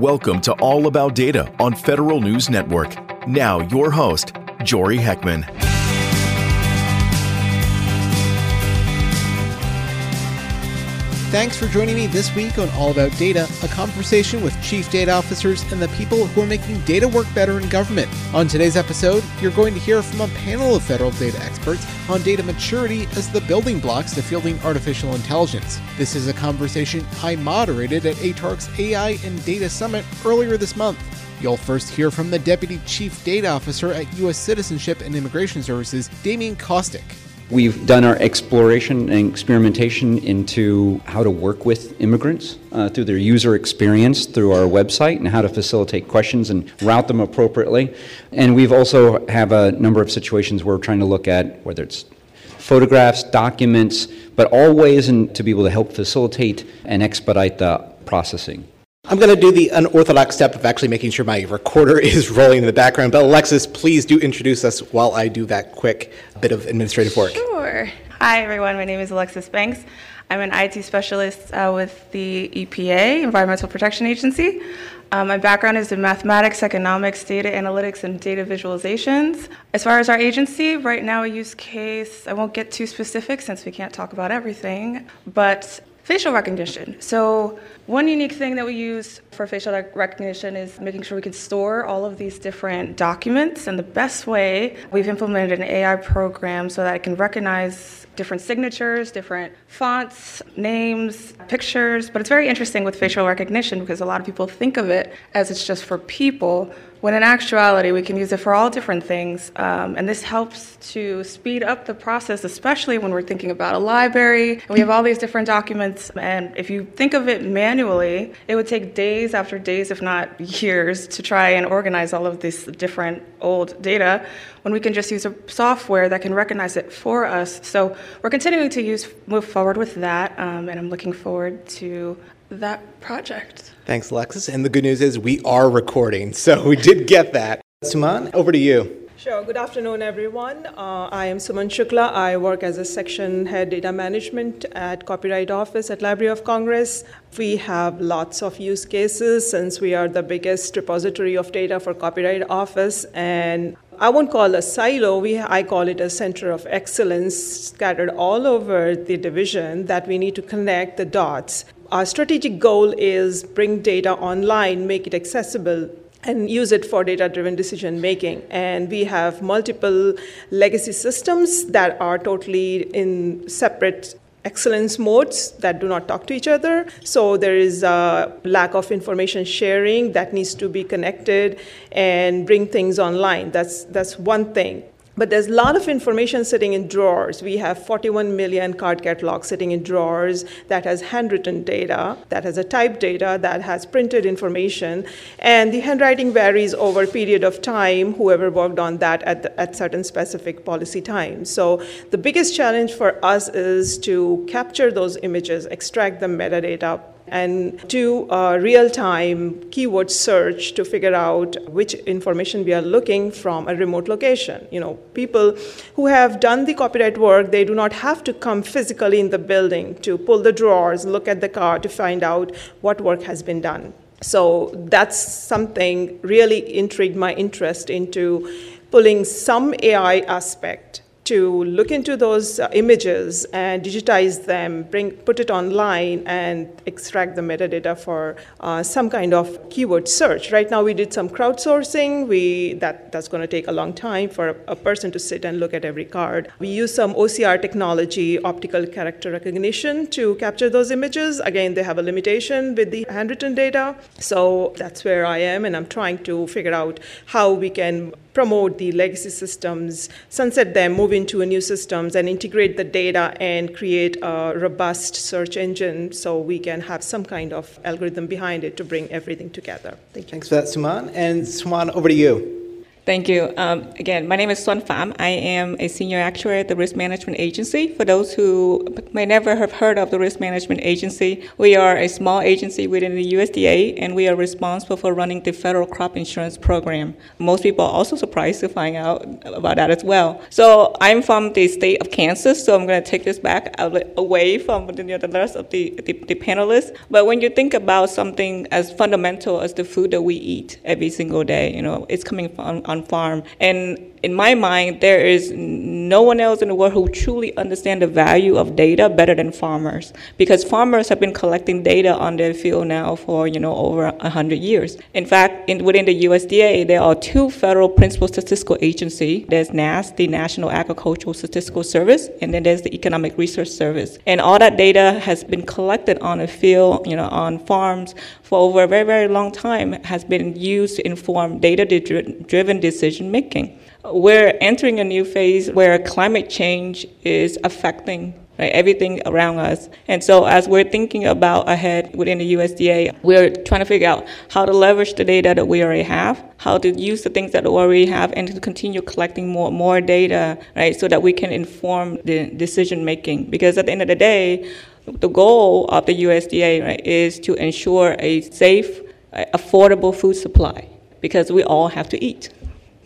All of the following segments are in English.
Welcome to All About Data on Federal News Network. Now, your host, Jory Heckman. Thanks for joining me this week on All About Data, a conversation with chief data officers and the people who are making data work better in government. On today's episode, you're going to hear from a panel of federal data experts on data maturity as the building blocks to fielding artificial intelligence. This is a conversation I moderated at ATARC's AI and Data Summit earlier this month. You'll first hear from the Deputy Chief Data Officer at U.S. Citizenship and Immigration Services, Damien Kostick. We've done our exploration and experimentation into how to work with immigrants uh, through their user experience through our website and how to facilitate questions and route them appropriately. And we've also have a number of situations where we're trying to look at whether it's photographs, documents, but all ways in, to be able to help facilitate and expedite the processing. I'm going to do the unorthodox step of actually making sure my recorder is rolling in the background. But Alexis, please do introduce us while I do that quick bit of administrative work. Sure. Hi, everyone. My name is Alexis Banks. I'm an IT specialist uh, with the EPA, Environmental Protection Agency. Um, my background is in mathematics, economics, data analytics, and data visualizations. As far as our agency, right now, a use case, I won't get too specific since we can't talk about everything, but facial recognition. So one unique thing that we use for facial recognition is making sure we can store all of these different documents. And the best way, we've implemented an AI program so that it can recognize different signatures, different fonts, names, pictures. But it's very interesting with facial recognition because a lot of people think of it as it's just for people, when in actuality, we can use it for all different things. Um, and this helps to speed up the process, especially when we're thinking about a library. And we have all these different documents. And if you think of it manually, it would take days after days, if not years, to try and organize all of this different old data when we can just use a software that can recognize it for us. So we're continuing to use move forward with that, um, and I'm looking forward to that project. Thanks, Alexis. And the good news is we are recording, so we did get that. Suman, over to you. Sure. Good afternoon, everyone. Uh, I am Suman Shukla. I work as a section head data management at Copyright Office at Library of Congress. We have lots of use cases since we are the biggest repository of data for Copyright Office, and I won't call a silo, we, I call it a center of excellence scattered all over the division that we need to connect the dots. Our strategic goal is bring data online, make it accessible, and use it for data driven decision making. And we have multiple legacy systems that are totally in separate excellence modes that do not talk to each other. So there is a lack of information sharing that needs to be connected and bring things online. That's, that's one thing. But there's a lot of information sitting in drawers. We have 41 million card catalogs sitting in drawers that has handwritten data, that has a typed data, that has printed information. And the handwriting varies over a period of time, whoever worked on that at, the, at certain specific policy times. So the biggest challenge for us is to capture those images, extract the metadata, and do a real-time keyword search to figure out which information we are looking from a remote location. You know, people who have done the copyright work, they do not have to come physically in the building to pull the drawers, look at the car to find out what work has been done. So that's something really intrigued my interest into pulling some AI aspect to look into those uh, images and digitize them, bring, put it online, and extract the metadata for uh, some kind of keyword search. Right now, we did some crowdsourcing. We that that's going to take a long time for a, a, person to sit and look at every card. We use some OCR technology, optical character recognition, to capture those images. Again, they have a limitation with the handwritten data. So that's where I am, and I'm trying to figure out how we can promote the legacy systems, sunset them, move into a new systems, and integrate the data and create a robust search engine so we can have some kind of algorithm behind it to bring everything together. Thank you. Thanks for that, Suman. And Xuân, over to you. Thank you. Um, again, my name is Xuân Pham. I am a senior actuary at the Risk Management Agency. For those who may never have heard of the Risk Management Agency, we are a small agency within the USDA, and we are responsible for running the federal crop insurance program. Most people are also surprised to find out about that as well. So I'm from the state of Kansas, so I'm going to take this back away from the, the rest of the, the, the panelists. But when you think about something as fundamental as the food that we eat every single day, you know, it's coming from on farm. And in my mind, there is no one else in the world who truly understands the value of data better than farmers, because farmers have been collecting data on their field now for you know over hundred years. In fact, in, within the USDA, there are two federal principal statistical agencies. There's NASS, the National Agricultural Statistical Service, and then there's the Economic Research Service. And all that data has been collected on the field, you know, on farms for over a very, very long time, has been used to inform data-driven decision making we're entering a new phase where climate change is affecting right, everything around us. And so, as we're thinking about ahead within the USDA, we're trying to figure out how to leverage the data that we already have, how to use the things that we already have, and to continue collecting more more data, right, so that we can inform the decision making. Because at the end of the day, the goal of the USDA right, is to ensure a safe, affordable food supply because we all have to eat.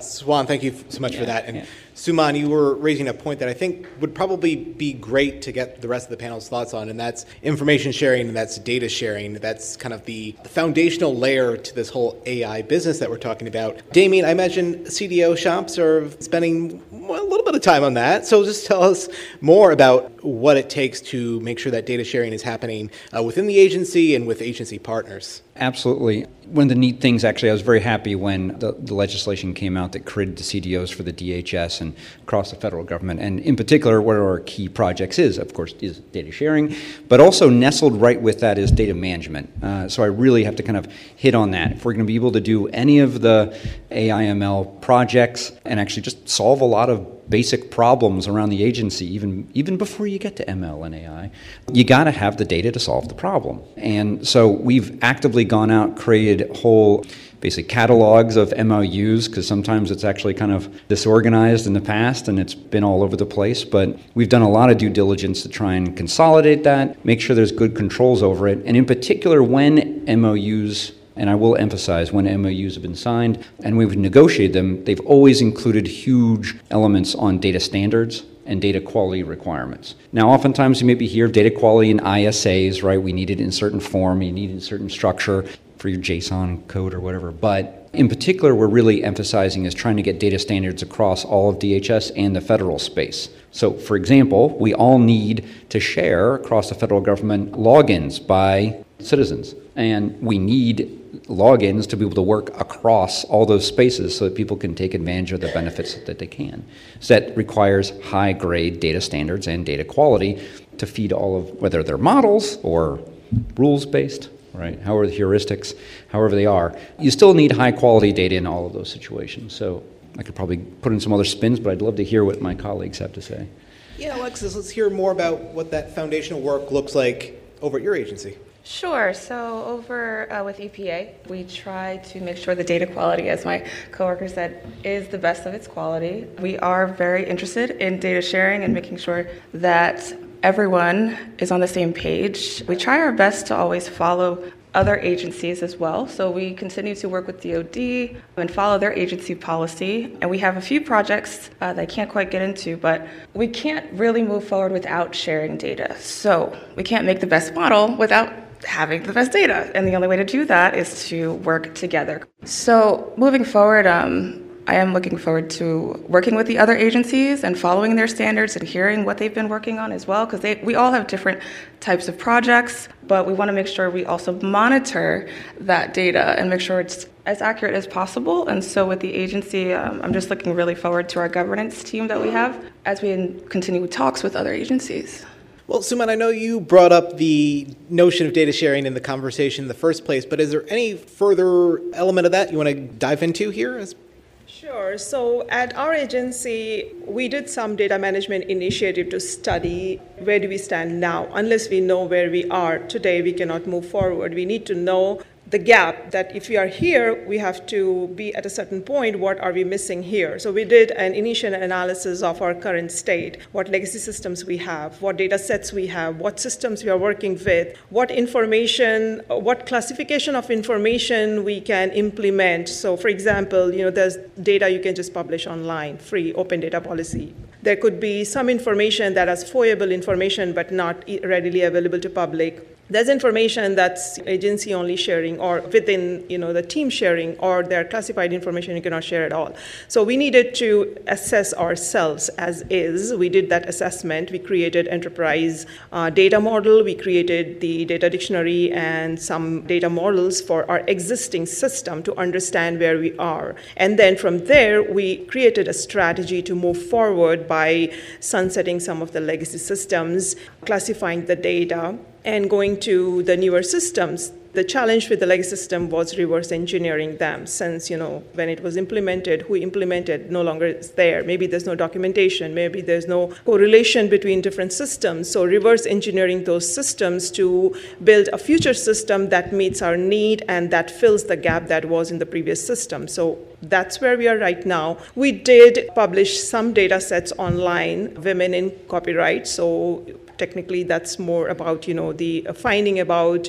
Xuân, thank you so much yeah, for that. And yeah. Suman, you were raising a point that I think would probably be great to get the rest of the panel's thoughts on, and that's information sharing and that's data sharing. That's kind of the, foundational layer to this whole AI business that we're talking about. Damien, I imagine CDO shops are spending a little bit of time on that. So just tell us more about what it takes to make sure that data sharing is happening uh, within the agency and with agency partners. Absolutely. One of the neat things, actually, I was very happy when the, the, legislation came out that created the CDOs for the DHS and across the federal government. And in particular, one of our key projects is, of course, is data sharing, but also nestled right with that is data management. Uh, so I really have to kind of hit on that. If we're going to be able to do any of the AIML projects and actually just solve a lot of basic problems around the agency, even, even before you get to ML and AI, you got to have the data to solve the problem. And so we've actively gone out, created whole basic catalogs of MOUs because sometimes it's actually kind of disorganized in the past and it's been all over the place. But we've done a lot of due diligence to try and consolidate that, make sure there's good controls over it, and in particular, when MOUs and I will emphasize when MOUs have been signed and we've negotiated them, they've always included huge elements on data standards and data quality requirements. Now, oftentimes you maybe hear data quality in ISAs, right? We need it in certain form, you need it in certain structure for your JSON code or whatever. But in particular, we're really emphasizing is trying to get data standards across all of DHS and the federal space. So, for example, we all need to share across the federal government logins by citizens. And we need logins to be able to work across all those spaces so that people can take advantage of the benefits that they can. So that requires high grade data standards and data quality to feed all of whether they're models or rules based, right? However the heuristics, however they are. You still need high quality data in all of those situations. So I could probably put in some other spins, but I'd love to hear what my colleagues have to say. Yeah, Alexis, let's hear more about what that foundational work looks like over at your agency. Sure. So over uh, with EPA, we try to make sure the data quality, as my coworker said, is the best of its quality. We are very interested in data sharing and making sure that everyone is on the same page. We try our best to always follow other agencies as well. So we continue to work with DoD and follow their agency policy. And we have a few projects uh, that I can't quite get into, but we can't really move forward without sharing data. So we can't make the best model without having the best data. And the only way to do that is to work together. So moving forward, um, I am looking forward to working with the other agencies and following their standards and hearing what they've been working on as well, because we all have different types of projects, but we want to make sure we also monitor that data and make sure it's as accurate as possible. And so with the agency, um, I'm just looking really forward to our governance team that we have as we continue talks with other agencies. Well, Suman, I know you brought up the notion of data sharing in the conversation in the first place, but is there any further element of that you want to dive into here as Sure. So at our agency, we did some data management initiative to study where do we stand now. Unless we know where we are today, we cannot move forward. We need to know the gap that if we are here, we have to be at a certain point. What are we missing here? So we did an initial analysis of our current state, what legacy systems we have, what data sets we have, what systems we are working with, what information, what classification of information we can implement. So, for example, you know, there's data you can just publish online, free, open data policy. There could be some information that is FOIAble information but not readily available to public there's information that's agency only sharing or within you know the team sharing or their classified information you cannot share at all. So we needed to assess ourselves as is. We did that assessment. We created enterprise uh, data model. We created the data dictionary and some data models for our existing system to understand where we are. And then from there we created a strategy to move forward by sunsetting some of the legacy systems classifying the data and going to the newer systems the challenge with the legacy system was reverse engineering them since you know when it was implemented who implemented no longer is there maybe there's no documentation maybe there's no correlation between different systems so reverse engineering those systems to build a future system that meets our need and that fills the gap that was in the previous system so that's where we are right now. We did publish some data sets online, women in copyright. So technically, that's more about you know the finding about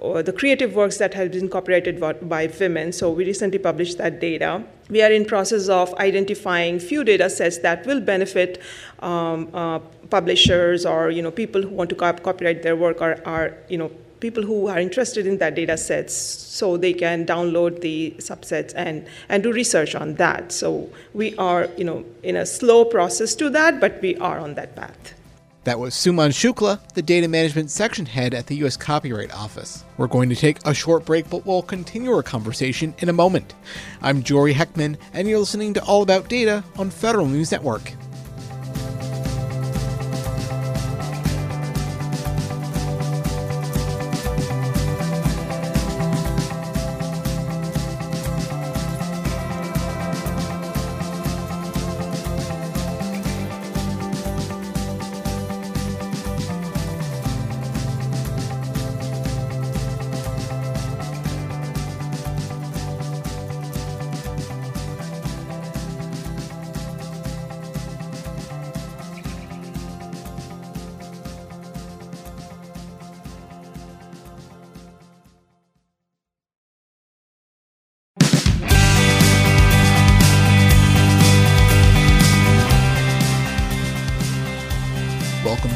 the creative works that have been copyrighted by women. So we recently published that data. We are in process of identifying few data sets that will benefit um, uh, publishers or you know people who want to copyright their work or are you know people who are interested in that data sets so they can download the subsets and, and do research on that. So we are, you know, in a slow process to that, but we are on that path. That was Suman Shukla, the data management section head at the U.S. Copyright Office. We're going to take a short break, but we'll continue our conversation in a moment. I'm Jory Heckman, and you're listening to All About Data on Federal News Network.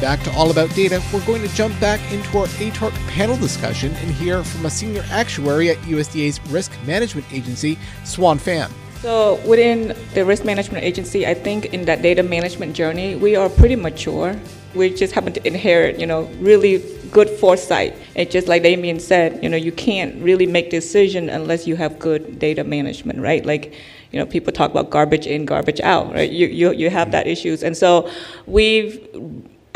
Back to All About Data, we're going to jump back into our ATARC panel discussion and hear from a senior actuary at USDA's Risk Management Agency, Xuân Pham. So, within the risk management agency, I think in that data management journey, we are pretty mature. We just happen to inherit, you know, really good foresight. It's just like Damien said, you know, you can't really make decision unless you have good data management, right? Like, you know, people talk about garbage in, garbage out, right? You, you, you have that issues. And so we've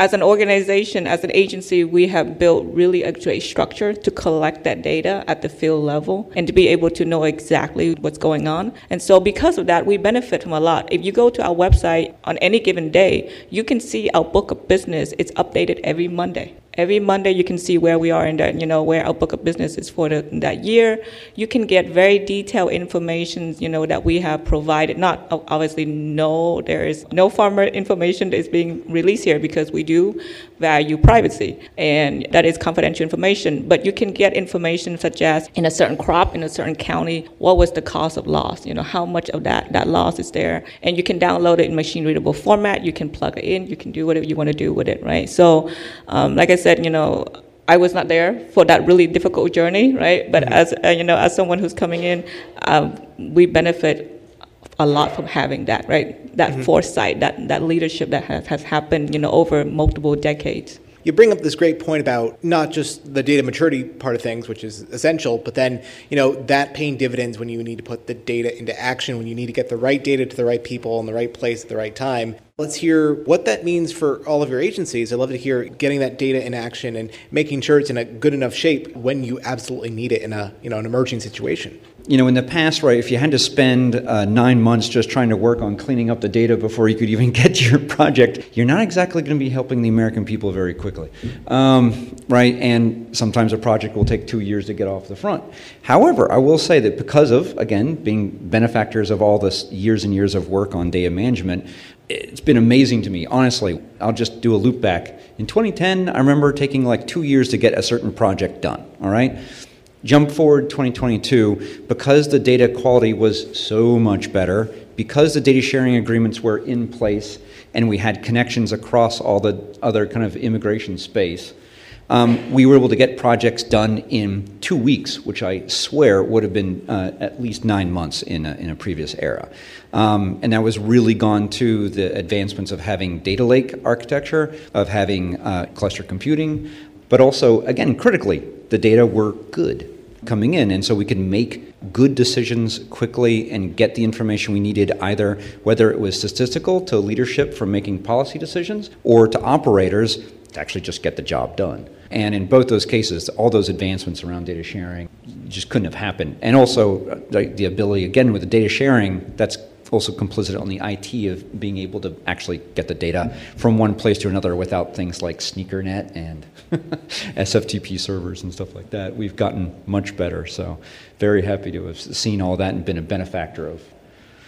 as an organization, as an agency, we have built really a, a structure to collect that data at the field level and to be able to know exactly what's going on. And so, because of that, we benefit from a lot. If you go to our website on any given day, you can see our book of business. It's updated every Monday. Every Monday, you can see where we are in that, you know, where our book of business is for the, that year. You can get very detailed information, you know, that we have provided. Not obviously, no, there is no farmer information that is being released here because we do value privacy, and that is confidential information. But you can get information such as in a certain crop in a certain county, what was the cost of loss? You know, how much of that that loss is there, and you can download it in machine readable format. You can plug it in. You can do whatever you want to do with it, right? So, um, like I said, you know, I was not there for that really difficult journey, right? But mm-hmm. as uh, you know, as someone who's coming in, um, we benefit a lot from having that, right? That mm-hmm. foresight, that that leadership that has, has happened, you know, over multiple decades you bring up this great point about not just the data maturity part of things, which is essential, but then you know that paying dividends when you need to put the data into action, when you need to get the right data to the right people in the right place at the right time. Let's hear what that means for all of your agencies. I'd love to hear getting that data in action and making sure it's in a good enough shape when you absolutely need it in a you know an emerging situation. You know, in the past, right, if you had to spend uh, nine months just trying to work on cleaning up the data before you could even get to your project, you're not exactly going to be helping the American people very quickly, um, right? And sometimes a project will take two years to get off the front. However, I will say that because of, again, being benefactors of all this years and years of work on data management, it's been amazing to me, honestly. I'll just do a loop back. In 2010, I remember taking like two years to get a certain project done, all right? Jump forward 2022, because the data quality was so much better, because the data sharing agreements were in place, and we had connections across all the other kind of immigration space, um, we were able to get projects done in two weeks, which I swear would have been uh, at least nine months in a, in a previous era. Um, and that was really gone to the advancements of having data lake architecture, of having uh, cluster computing, but also, again, critically, the data were good coming in, and so we could make good decisions quickly and get the information we needed either whether it was statistical to leadership for making policy decisions or to operators to actually just get the job done. And in both those cases, all those advancements around data sharing just couldn't have happened. And also, uh, the ability, again, with the data sharing, that's also complicit on the IT of being able to actually get the data from one place to another without things like SneakerNet and SFTP servers and stuff like that. We've gotten much better. So, very happy to have seen all that and been a benefactor of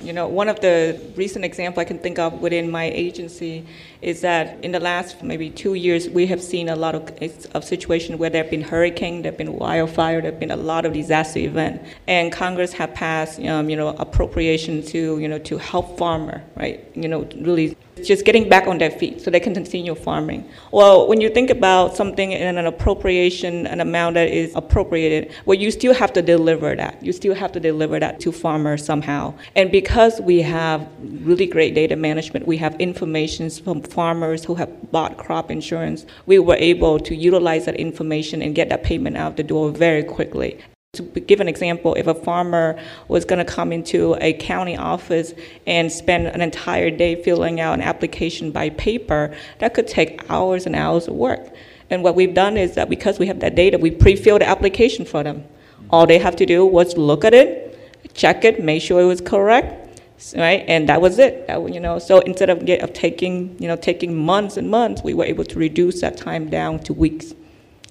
you know, one of the recent examples I can think of within my agency is that in the last maybe two years, we have seen a lot of, of situations where there have been hurricane, there have been wildfire, there have been a lot of disaster event, and Congress have passed, um, you know, appropriation to, you know, to help farmer, right? You know, really just getting back on their feet so they can continue farming. Well, when you think about something in an appropriation, an amount that is appropriated, well, you still have to deliver that. You still have to deliver that to farmers somehow. And because we have really great data management, we have information from farmers who have bought crop insurance, we were able to utilize that information and get that payment out the door very quickly. To give an example, if a farmer was going to come into a county office and spend an entire day filling out an application by paper, that could take hours and hours of work. And what we've done is that because we have that data, we pre-filled the application for them. All they have to do was look at it, check it, make sure it was correct, right? And that was it. That, you know, so instead of, get, of taking, you know, taking months and months, we were able to reduce that time down to weeks,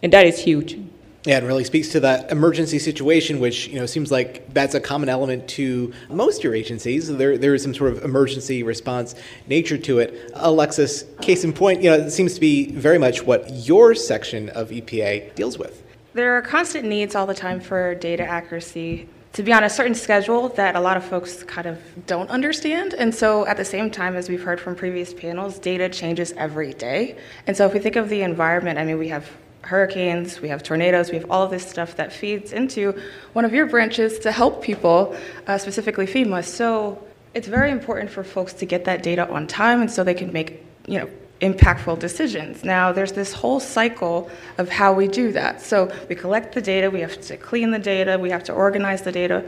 and that is huge. Yeah, it really speaks to that emergency situation, which you know seems like that's a common element to most your agencies. There, there is some sort of emergency response nature to it. Alexis, case in point, you know, it seems to be very much what your section of EPA deals with. There are constant needs all the time for data accuracy to be on a certain schedule that a lot of folks kind of don't understand. And so, at the same time, as we've heard from previous panels, data changes every day. And so, if we think of the environment, I mean, we have hurricanes, we have tornadoes, we have all this stuff that feeds into one of your branches to help people, uh, specifically FEMA. So it's very important for folks to get that data on time and so they can make, you know, impactful decisions. Now, there's this whole cycle of how we do that. So we collect the data, we have to clean the data, we have to organize the data,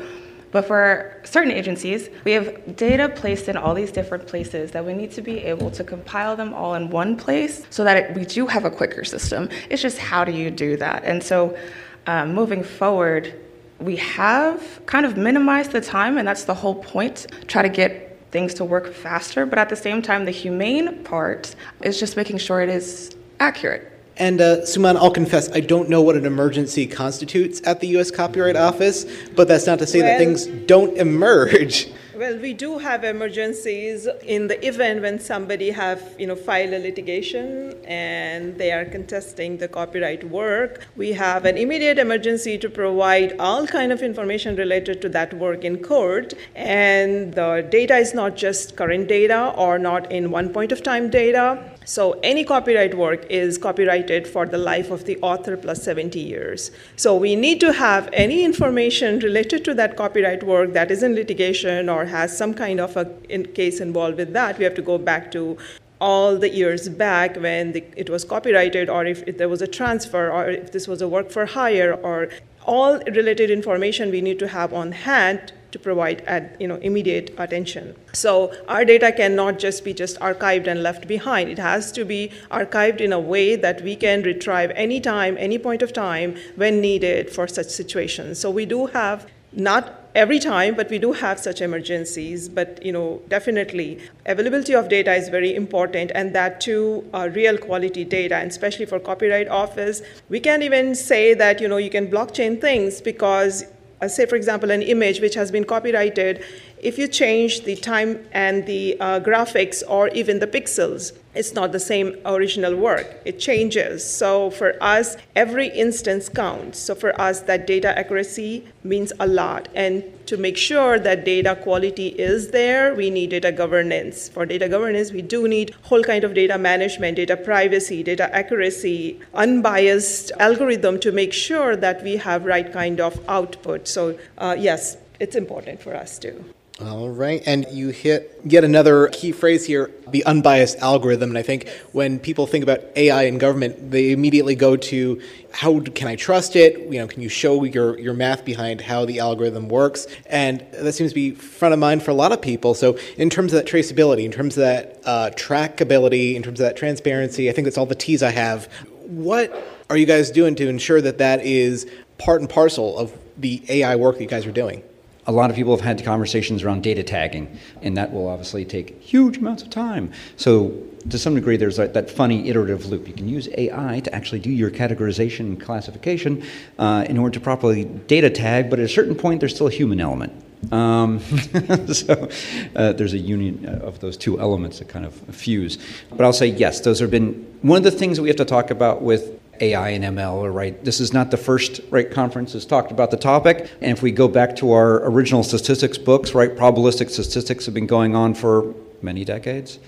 but for certain agencies, we have data placed in all these different places that we need to be able to compile them all in one place so that it, we do have a quicker system. It's just how do you do that? And so um, moving forward, we have kind of minimized the time, and that's the whole point. Try to get things to work faster, but at the same time, the humane part is just making sure it is accurate. And uh, Suman, I'll confess, I don't know what an emergency constitutes at the U.S. Copyright Office, but that's not to say well, that things don't emerge. Well, we do have emergencies in the event when somebody have, you know, filed a litigation and they are contesting the copyright work. We have an immediate emergency to provide all kind of information related to that work in court. And the data is not just current data or not in one point of time data so any copyright work is copyrighted for the life of the author plus 70 years. So we need to have any information related to that copyright work that is in litigation or has some kind of a in case involved with that. We have to go back to all the years back when the, it was copyrighted or if, if, there was a transfer or if this was a work for hire or all related information we need to have on hand to provide at, you know, immediate attention. So our data cannot just be just archived and left behind. It has to be archived in a way that we can retrieve any time, any point of time when needed for such situations. So we do have not every time but we do have such emergencies. But you know definitely availability of data is very important and that too uh, real quality data and especially for copyright office. We can't even say that you know you can blockchain things because uh, say, for example, an image which has been copyrighted, if you change the time and the uh, graphics or even the pixels, it's not the same original work. It changes. So for us, every instance counts. So for us, that data accuracy means a lot. And to make sure that data quality is there, we need data governance. For data governance, we do need whole kind of data management, data privacy, data accuracy, unbiased algorithm to make sure that we have right kind of output. So uh, yes, it's important for us too. All right. And you hit yet another key phrase here the unbiased algorithm. And I think when people think about AI in government, they immediately go to how can I trust it? You know, can you show your, your math behind how the algorithm works? And that seems to be front of mind for a lot of people. So, in terms of that traceability, in terms of that uh, trackability, in terms of that transparency, I think that's all the T's I have. What are you guys doing to ensure that that is part and parcel of the AI work that you guys are doing? A lot of people have had conversations around data tagging, and that will obviously take huge amounts of time. So, to some degree, there's that, that funny iterative loop. You can use AI to actually do your categorization and classification uh, in order to properly data tag, but at a certain point, there's still a human element. Um, so uh, there's a union of those two elements that kind of fuse. But I'll say yes, those have been one of the things that we have to talk about with AI and ML, right? This is not the first right conference that's talked about the topic. And if we go back to our original statistics books, right, probabilistic statistics have been going on for many decades.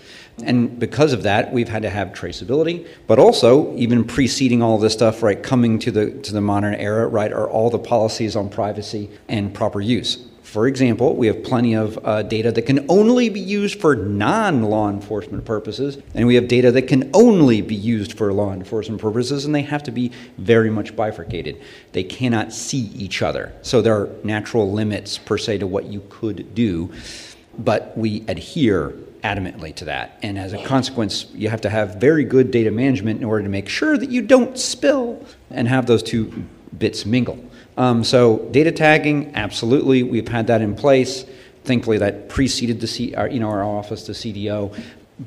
And because of that, we've had to have traceability, but also even preceding all this stuff, right, coming to the to the modern era, right, are all the policies on privacy and proper use. For example, we have plenty of uh, data that can only be used for non law enforcement purposes, and we have data that can only be used for law enforcement purposes, and they have to be very much bifurcated. They cannot see each other. So there are natural limits, per se, to what you could do, but we adhere adamantly to that. And as a consequence, you have to have very good data management in order to make sure that you don't spill and have those two bits mingle. Um, so data tagging, absolutely, we've had that in place. Thankfully, that preceded the C, our, you know, our office, the CDO.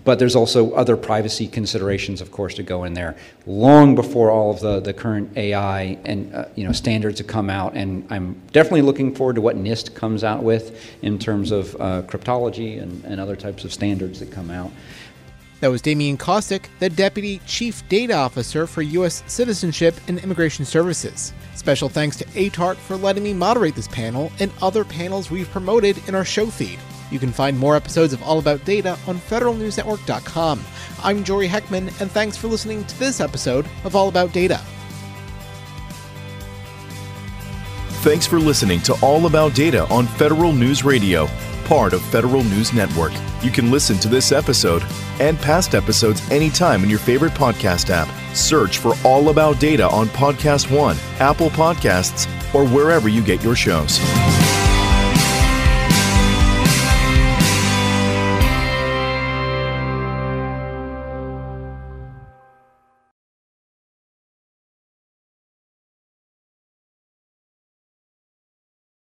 But there's also other privacy considerations, of course, to go in there long before all of the, the current AI and uh, you know standards have come out. And I'm definitely looking forward to what NIST comes out with in terms of uh, cryptology and, and other types of standards that come out. That was Damian Kostick, the Deputy Chief Data Officer for U.S. Citizenship and Immigration Services. Special thanks to ATARC for letting me moderate this panel and other panels we've promoted in our show feed. You can find more episodes of All About Data on federalnewsnetwork.com. I'm Jory Heckman, and thanks for listening to this episode of All About Data. Thanks for listening to All About Data on Federal News Radio, part of Federal News Network. You can listen to this episode and past episodes anytime in your favorite podcast app. Search for All About Data on Podcast One, Apple Podcasts, or wherever you get your shows.